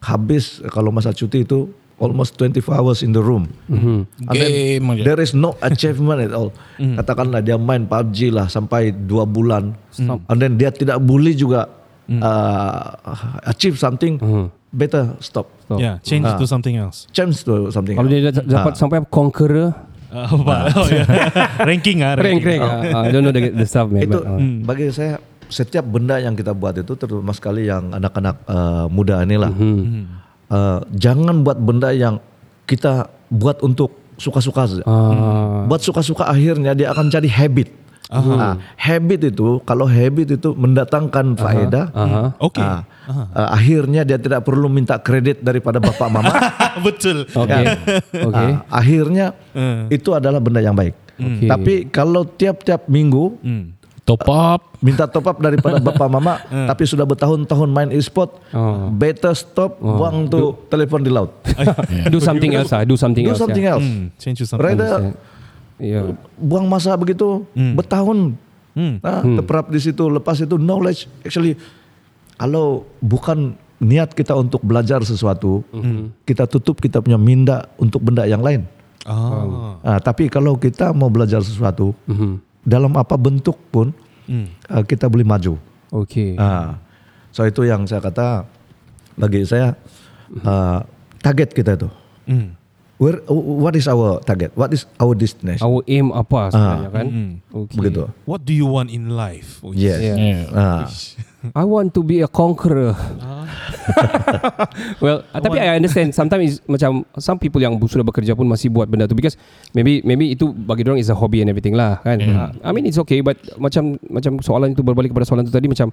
Speaker 6: habis kalau masa cuti itu almost 24 hours in the room. And then
Speaker 3: Game aja.
Speaker 6: there is no achievement at all. Katakanlah dia main PUBG lah sampai dua bulan, and then dia tidak boleh juga uh, achieve something. Better stop.
Speaker 1: Stop.
Speaker 2: Yeah. Change
Speaker 6: Ah.
Speaker 2: to something else.
Speaker 6: Change to something.
Speaker 1: Kalau
Speaker 6: else.
Speaker 1: dia da- dapat sampai conqueror
Speaker 2: Uh, apa? Oh, yeah. ranking ah.
Speaker 1: rank
Speaker 2: ranking.
Speaker 1: rank. ah, I don't know the, the stuff man.
Speaker 6: itu
Speaker 1: but, ah.
Speaker 6: bagi saya setiap benda yang kita buat itu terutama sekali yang anak-anak uh, muda inilah uh, jangan buat benda yang kita buat untuk suka-suka saja.
Speaker 1: Ah.
Speaker 6: Buat suka-suka akhirnya dia akan jadi habit. Nah, habit itu kalau habit itu mendatangkan faedah.
Speaker 2: Oke.
Speaker 6: ah, uh, akhirnya dia tidak perlu minta kredit daripada bapak mama.
Speaker 2: Betul.
Speaker 1: Oke. Oke.
Speaker 6: Ah, akhirnya itu adalah benda yang baik.
Speaker 1: Oke.
Speaker 6: Tapi kalau tiap-tiap minggu
Speaker 3: Top up.
Speaker 6: minta top up daripada bapak mama tapi sudah bertahun-tahun main e-sport
Speaker 1: Oh.
Speaker 6: better stop buang tuh telepon di laut
Speaker 1: Do something else ah. Do something
Speaker 6: do
Speaker 1: else.
Speaker 6: something
Speaker 1: yeah.
Speaker 6: else
Speaker 2: Hmm, change to something.
Speaker 6: rather
Speaker 1: Yeah.
Speaker 6: Buang masa begitu bertahun
Speaker 2: Hmm.
Speaker 6: nah, terperap di situ lepas itu knowledge actually kalau bukan niat kita untuk belajar sesuatu kita tutup kita punya minda untuk benda yang lain
Speaker 2: Ah.
Speaker 6: Ah, tapi kalau kita mau belajar sesuatu
Speaker 1: Mhm.
Speaker 6: dalam apa bentuk pun
Speaker 2: Hmm.
Speaker 6: ah, kita boleh maju
Speaker 1: Okay.
Speaker 6: Ah, so itu yang saya kata bagi saya ah, target kita itu.
Speaker 2: Hmm.
Speaker 6: Where, what is our target? What is our destination?
Speaker 1: Our aim apa sebenarnya kan?
Speaker 2: Hmm.
Speaker 1: Okay.
Speaker 6: Begitu.
Speaker 2: What do you want in life? Oh,
Speaker 6: Yes.
Speaker 1: Yeah.
Speaker 3: Yeah.
Speaker 6: Ah,
Speaker 1: I want to be a conqueror. well, uh, tapi I understand sometimes macam some people yang sudah bekerja pun masih buat benda tu because maybe maybe itu bagi orang is a hobby and everything lah kan. Uh, I mean it's okay but macam macam soalan itu berbalik kepada soalan itu tadi macam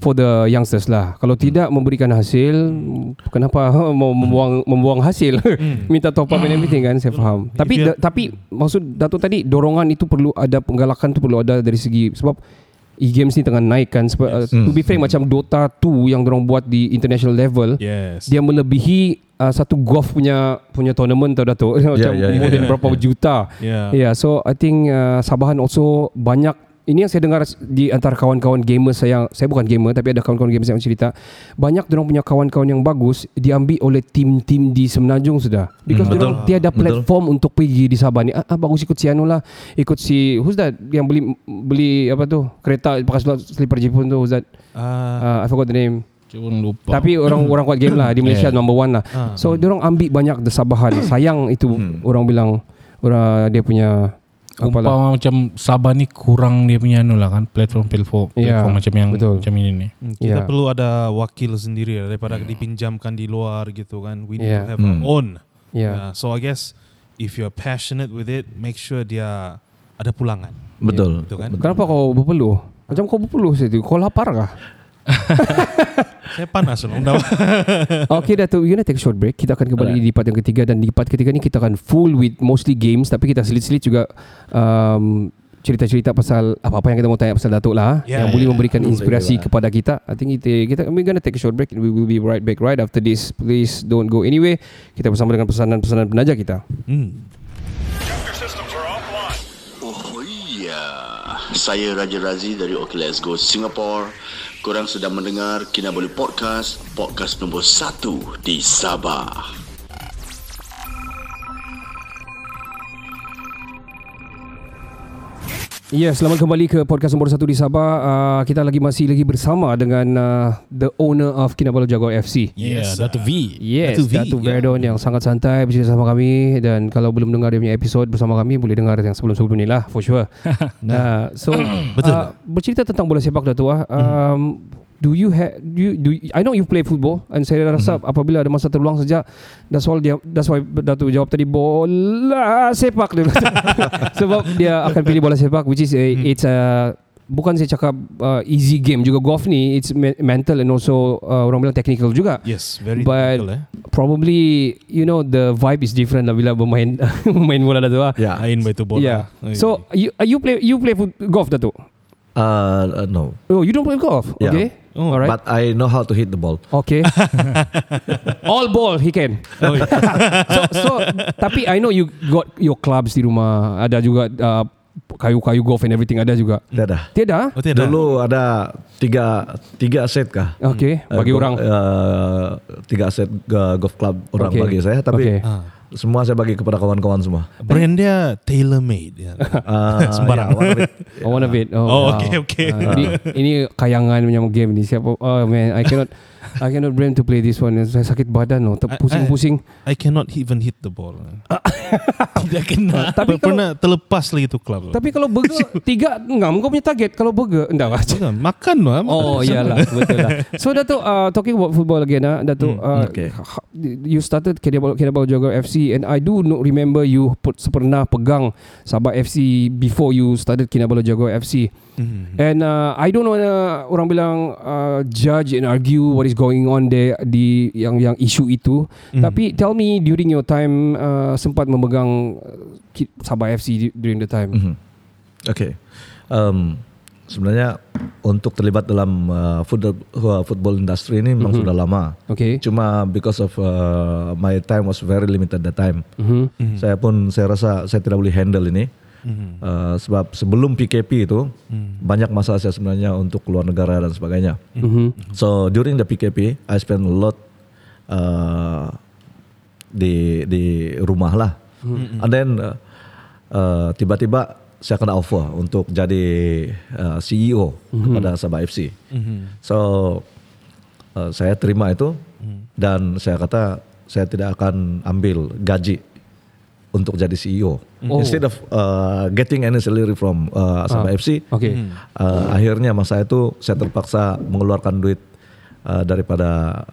Speaker 1: for the youngsters lah. Kalau tidak memberikan hasil kenapa mau membuang membuang hasil? Minta top up and everything kan? Saya faham. Tapi da, tapi maksud Dato tadi dorongan itu perlu ada penggalakan tu perlu ada dari segi sebab e-games ni tengah naik kan sebab uh, to be fair macam Dota 2 yang dorong buat di international level
Speaker 2: Yes.
Speaker 1: dia melebihi uh, satu golf punya punya tournament tau Dato macam
Speaker 6: yeah,
Speaker 1: more
Speaker 6: yeah,
Speaker 1: than berapa juta.
Speaker 2: Yeah.
Speaker 1: yeah so I think uh, Sabahan also banyak ini yang saya dengar di antara kawan-kawan gamers saya saya bukan gamer tapi ada kawan-kawan gamers yang cerita banyak orang punya kawan-kawan yang bagus diambil oleh tim-tim di Semenanjung sudah because hmm, orang tiada platform untuk pergi di Sabah ni ah, ah bagus ikut si Anu lah ikut si who's that yang beli beli apa tu kereta pakai slipper Jepun tu who's that uh,
Speaker 2: Ah,
Speaker 1: I forgot the name
Speaker 3: Cuma lupa.
Speaker 1: tapi orang orang kuat game lah di Malaysia
Speaker 3: Yeah.
Speaker 1: number one lah.
Speaker 2: Ah.
Speaker 1: So dia orang ambil banyak the Sabahan. Sayang itu orang bilang orang dia punya.
Speaker 3: Umpama macam Sabah ni kurang dia punya anu lah kan platform platform,
Speaker 1: Ya,
Speaker 3: platform macam yang
Speaker 1: betul.
Speaker 3: macam ini ni.
Speaker 2: Hmm, Kita
Speaker 1: Yeah.
Speaker 2: perlu ada wakil sendiri lah, daripada dipinjamkan di luar gitu kan. We need
Speaker 1: Yeah.
Speaker 2: to have our own.
Speaker 1: Yeah.
Speaker 2: Yeah, so I guess if you're passionate with it, make sure dia ada pulangan.
Speaker 6: Betul.
Speaker 2: Betul kan?
Speaker 1: Kenapa kau berpeluh? Macam kau berpeluh situ. Kau lapar kah?
Speaker 2: Saya panas loh. Dah.
Speaker 1: Okay Dato' We're gonna take a short break. Kita akan kembali di part yang ketiga. Dan di part ketiga ni Kita akan full with Mostly games. Tapi kita selit-selit juga um, Cerita-cerita pasal Apa-apa yang kita mau tanya Pasal Dato' lah.
Speaker 2: Yeah,
Speaker 1: Yang boleh
Speaker 2: yeah.
Speaker 1: memberikan inspirasi Kepada kita. I think kita, kita We're gonna take a short break. And We will be right back Right after this. Please don't go anywhere. Kita bersama dengan pesanan-pesanan penaja kita.
Speaker 2: Hmm.
Speaker 7: Oh iya, saya Raja Razi dari OK Let's Go Singapore. Korang sedang mendengar Kinabalu Podcast, podcast nombor 1 di Sabah.
Speaker 1: Ya, selamat kembali ke podcast nombor satu di Sabah. Uh, kita lagi masih lagi bersama dengan uh, the owner of Kinabalu Jaguar FC.
Speaker 3: Yes, Dato V.
Speaker 1: Yes,
Speaker 2: Dato' V,
Speaker 1: Dato'
Speaker 2: ya.
Speaker 1: Verdon yang sangat santai bercerita sama kami dan kalau belum dengar dia punya episod bersama kami boleh dengar yang sebelum-sebelum ni lah for sure. nah, so
Speaker 2: Betul.
Speaker 1: uh, bercerita tentang bola sepak Dato' ah. Um, do you have do you, do you, I know you play football and saya rasa apabila ada masa terluang saja that's all dia that's why Dato' jawab tadi bola sepak dia sebab dia akan pilih bola sepak which is a, it's a bukan saya cakap uh, easy game juga golf ni it's me- mental and also uh, orang bilang technical juga
Speaker 2: Yes, very
Speaker 1: But-
Speaker 2: technical eh.
Speaker 1: probably you know the vibe is different lah bila bermain bermain bola Dato' ah.
Speaker 6: Ya.
Speaker 2: Lain by tu bola.
Speaker 1: Yeah. So you uh, you play you play foot, golf Dato'?
Speaker 6: Uh, uh, no.
Speaker 1: Oh, you don't play golf?
Speaker 6: Yeah.
Speaker 1: Okay.
Speaker 2: Oh,
Speaker 1: Alright.
Speaker 6: But I know how to hit the ball.
Speaker 1: Okay. All ball he can.
Speaker 2: Oh, yeah.
Speaker 1: so so tapi I know you got your clubs di rumah. Ada juga uh, kayu-kayu golf and everything ada juga.
Speaker 6: Tiada.
Speaker 1: Tiada?
Speaker 2: Oh, tiada.
Speaker 6: Dulu ada tiga tiga set kah?
Speaker 1: Okay,
Speaker 6: Eh,
Speaker 1: bagi
Speaker 6: go-
Speaker 1: orang.
Speaker 6: eh, tiga set uh, golf club orang
Speaker 1: Okay.
Speaker 6: bagi saya, tapi
Speaker 1: Okay.
Speaker 6: Semua saya bagi kepada kawan-kawan semua.
Speaker 2: Brand dia tailor made. Ya.
Speaker 6: Uh,
Speaker 2: Sembarang.
Speaker 6: yeah, one of it.
Speaker 1: Oh, one of it. Oh,
Speaker 2: Oh,
Speaker 1: wow.
Speaker 2: okay, okay.
Speaker 1: Uh, ini, ini kayangan punya game ni. Siapa? Oh man, I cannot I cannot brand to play this one. Saya sakit badan loh.
Speaker 2: I-
Speaker 1: Pusing-pusing.
Speaker 2: I cannot even hit the ball.
Speaker 3: Tidak kena.
Speaker 1: Tapi kalau
Speaker 2: Pernah terlepas lagi tu club.
Speaker 1: tapi kalau burger tiga ngam kau punya target kalau burger enggak lah.
Speaker 2: Makan lah.
Speaker 1: Oh iyalah betul lah. So Dato uh, talking about football again ah Dato uh,
Speaker 6: okay.
Speaker 1: ha- you started Kinabalu Kinabalu Jaguar FC and I do not remember you put pernah pegang Sabah FC before you started Kinabalu Jaguar FC.
Speaker 2: Mhm.
Speaker 1: And uh, I don't know uh, orang bilang uh, judge and argue what is going on there di yang yang isu itu.
Speaker 2: Mhm.
Speaker 1: Tapi tell me during your time uh, sempat memegang uh, Sabah FC during the time.
Speaker 6: Mhm. Okay. Um, sebenarnya untuk terlibat dalam uh, football uh, football industry ini memang sudah lama.
Speaker 1: Okay.
Speaker 6: Cuma because of uh, my time was very limited that time.
Speaker 1: Mhm.
Speaker 6: Saya pun saya rasa saya tidak boleh handle ini. Uh, sebab sebelum PKP itu banyak masa saya sebenarnya untuk keluar negara dan sebagainya.
Speaker 1: Mhm.
Speaker 6: So during the PKP, I spend a lot uh, di di rumah lah. And then uh, uh, tiba-tiba saya kena offer untuk jadi uh, CEO kepada Sabah FC. So uh, saya terima itu dan saya kata saya tidak akan ambil gaji untuk jadi CEO.
Speaker 1: Oh.
Speaker 6: Instead of uh, getting any salary from uh, Sabah
Speaker 1: Ah,
Speaker 6: FC,
Speaker 1: okay.
Speaker 6: uh, akhirnya masa itu saya terpaksa mengeluarkan duit uh, daripada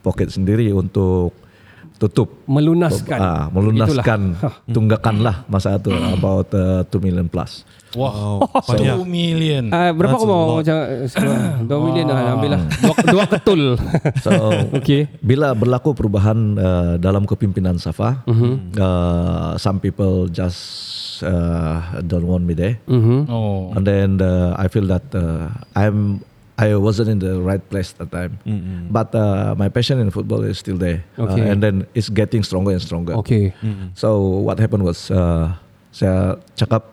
Speaker 6: pocket sendiri untuk tutup
Speaker 1: Melunaskan.
Speaker 6: ah, melunaskan
Speaker 1: Itulah.
Speaker 6: tunggakan lah masa itu about uh, 2 million plus.
Speaker 3: Wow,
Speaker 2: banyak.
Speaker 3: 2 million.
Speaker 1: Ah, berapa
Speaker 2: That's
Speaker 1: kau mau macam sekarang? 2 million dah ambil lah. Dua, dua ketul.
Speaker 6: So
Speaker 1: Okay.
Speaker 6: bila berlaku perubahan uh, dalam kepimpinan Safa,
Speaker 1: Mhm.
Speaker 6: uh, some people just uh, don't want me there.
Speaker 1: Mhm.
Speaker 3: Oh.
Speaker 6: and then uh, I feel that uh, I'm I wasn't in the right place at that time. But uh, my passion in football is still there,
Speaker 1: Okay.
Speaker 6: uh, and then it's getting stronger and stronger.
Speaker 1: Okay.
Speaker 6: So what happened was uh, saya cakap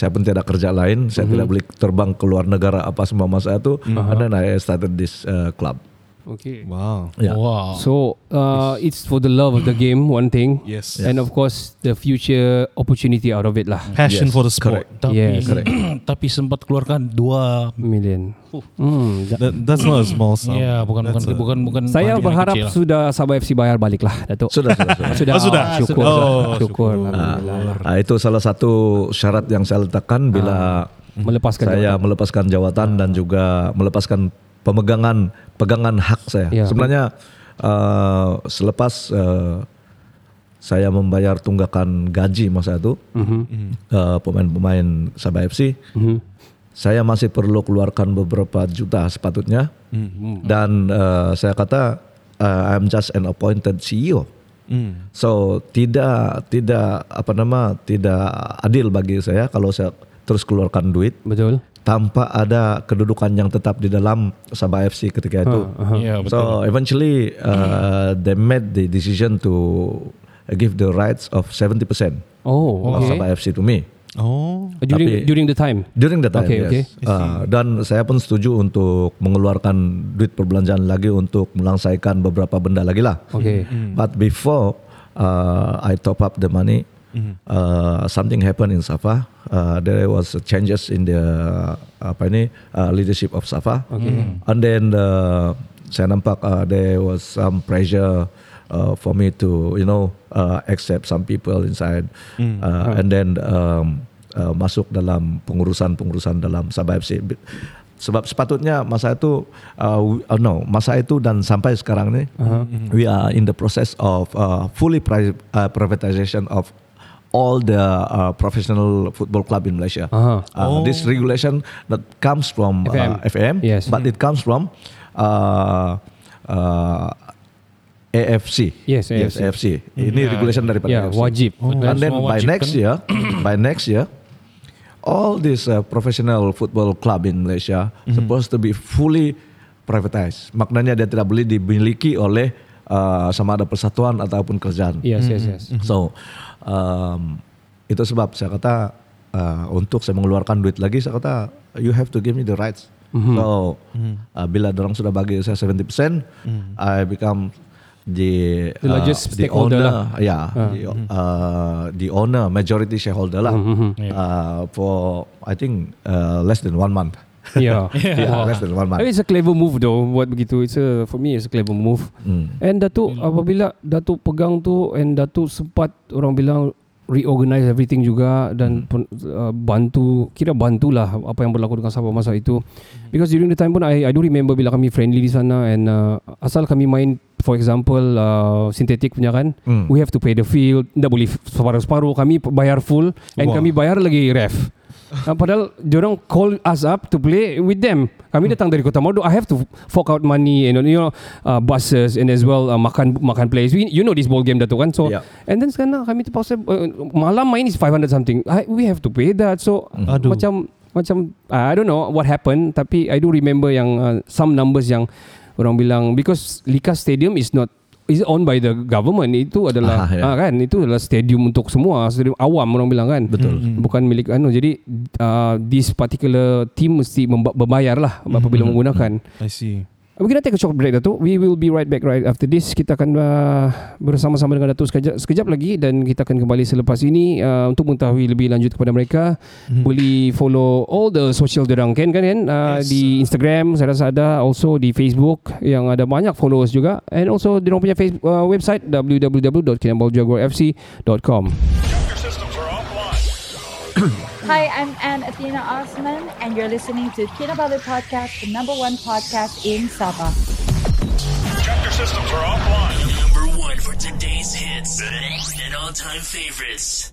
Speaker 6: saya pun tidak kerja lain, saya tidak boleh terbang ke luar negara apa semua. Masa itu, and then I started this uh, club.
Speaker 1: Okay.
Speaker 2: Wow.
Speaker 6: Yeah.
Speaker 3: Wow.
Speaker 1: So uh, it's for the love of the game, one thing.
Speaker 2: Yes.
Speaker 1: And of course the future opportunity out of it lah.
Speaker 2: Passion
Speaker 6: Yes,
Speaker 2: for the sport.
Speaker 6: correct.
Speaker 3: tapi
Speaker 1: Yes.
Speaker 3: tapi sempat keluarkan 2
Speaker 1: Million. Hmm.
Speaker 2: That, that's not a small sum.
Speaker 3: Ya, bukan bukan
Speaker 2: a-
Speaker 3: bukan bukan
Speaker 1: Saya berharap
Speaker 3: kecil lah.
Speaker 1: sudah Sabah FC bayar balik lah, Datuk.
Speaker 6: Sudah, sudah, sudah.
Speaker 1: Sudah.
Speaker 2: Oh, sudah.
Speaker 1: Syukur.
Speaker 2: Oh,
Speaker 1: syukur. Alhamdulillah.
Speaker 6: Ah, itu salah satu syarat yang saya letakkan bila
Speaker 1: Melepaskan
Speaker 6: saya
Speaker 1: jawatan.
Speaker 6: melepaskan jawatan dan juga melepaskan pemegangan pegangan hak saya.
Speaker 1: Ya.
Speaker 6: Sebenarnya uh, selepas uh, saya membayar tunggakan gaji masa itu uh, pemain-pemain Sabah FC, saya masih perlu keluarkan beberapa juta sepatutnya dan uh, saya kata uh, I'm just an appointed CEO. So tidak tidak apa nama tidak adil bagi saya kalau saya terus keluarkan duit
Speaker 1: Betul.
Speaker 6: Tanpa ada kedudukan yang tetap di dalam Sabah FC ketika itu.
Speaker 3: Ya, betul.
Speaker 6: So eventually uh, they made the decision to give the rights of 70%
Speaker 1: Oh,
Speaker 6: of
Speaker 1: okay.
Speaker 6: Sabah FC to me.
Speaker 2: Oh.
Speaker 1: During
Speaker 6: Tapi-
Speaker 1: during the time.
Speaker 6: During the time,
Speaker 1: Okay, okay.
Speaker 6: yes. Uh, dan saya pun setuju untuk mengeluarkan duit perbelanjaan lagi untuk melangsaikan beberapa benda lagi lah.
Speaker 1: Okay.
Speaker 6: But before uh, I top up the money, uh, something happened in Safa. Uh, there was changes in the apa ini uh, leadership of Safa.
Speaker 1: Okay.
Speaker 6: And then uh, saya nampak uh, there was some pressure uh, for me to you know uh, accept some people inside, uh, and then um, uh, masuk dalam pengurusan-pengurusan dalam Sabah FC. Sebab sepatutnya masa itu, uh, uh, no, masa itu dan sampai sekarang ni, we are in the process of uh, fully pri- uh, privatization of all the uh, professional football club in Malaysia.
Speaker 1: Uh-huh.
Speaker 6: Uh, This regulation that comes from
Speaker 1: FM.
Speaker 6: uh, FM,
Speaker 1: Yes.
Speaker 6: but it comes from uh, uh, AFC.
Speaker 1: Yes, AFC.
Speaker 6: AFC. Ini regulation daripada
Speaker 1: Ya,
Speaker 6: AFC.
Speaker 1: wajib.
Speaker 6: And then
Speaker 3: Semua
Speaker 6: by
Speaker 3: wajib
Speaker 6: next
Speaker 3: kan?
Speaker 6: year, by next year, all this uh, professional football club in Malaysia supposed to be fully privatized. Maknanya dia tidak boleh dimiliki oleh uh, sama ada persatuan ataupun kerajaan.
Speaker 1: Yes, yes, yes.
Speaker 6: So um, itu sebab saya kata uh, untuk saya mengeluarkan duit lagi saya kata you have to give me the rights. So uh, bila orang sudah bagi saya 70%, I become the
Speaker 1: The largest
Speaker 6: uh, the owner,
Speaker 1: lah.
Speaker 6: yeah, the, uh, the owner majority shareholder lah. Uh, for I think uh, less than one month.
Speaker 1: Yeah.
Speaker 6: yeah, less than one
Speaker 1: I
Speaker 6: month.
Speaker 1: mean, it's a clever move though buat begitu. It's a for me it's a clever move. And Datuk apabila Datuk pegang tu and Datuk sempat orang bilang reorganize everything juga dan pun, uh, bantu kira bantulah apa yang berlaku dengan Sabah masa itu. Because during the time pun I I do remember bila kami friendly di sana and uh, asal kami main for example uh, sintetik punya kan
Speaker 6: Hmm.
Speaker 1: we have to pay the field tidak boleh separuh-separuh kami bayar full and
Speaker 2: Wah.
Speaker 1: kami bayar lagi ref Uh, padahal diorang call us up to play with them. Kami datang dari Kota Marudu. I have to fork out money and you know uh, buses and as well uh, makan makan players. We, you know this ball game Datuk kan. So
Speaker 6: Yeah.
Speaker 1: and then sekarang kami terpaksa uh, malam main is 500 something. I, we have to pay that. So
Speaker 2: Aduh.
Speaker 1: macam macam uh, I don't know what happened tapi I do remember yang uh, some numbers yang orang bilang because Lika Stadium is not is owned by the government. Itu adalah
Speaker 6: Ah, ya.
Speaker 1: ah, kan? Itu adalah stadium untuk semua. Stadium awam orang bilang kan?
Speaker 6: Betul.
Speaker 1: bukan milik anu jadi uh, this particular team mesti memba- berbayar lah apabila menggunakan.
Speaker 2: I see.
Speaker 1: We're gonna take a short break Datuk We will be right back right after this. Kita akan uh, bersama-sama dengan Datuk sekejap, sekejap lagi Dan kita akan kembali selepas ini uh, Untuk mengetahui lebih lanjut kepada mereka. Boleh follow all the social derang kan kan, kan? Uh,
Speaker 2: Yes.
Speaker 1: Di Instagram saya rasa ada. Also di Facebook Yang ada banyak followers juga. And also di punya Facebook, uh, website www.kinabaljagorfc.com
Speaker 8: Hi, I'm Anne Athena Osman, and you're listening to Kinabalu Podcast, the number one podcast in Sabah.
Speaker 9: Chapter
Speaker 10: systems are offline. Number one for today's hits and all-time favorites.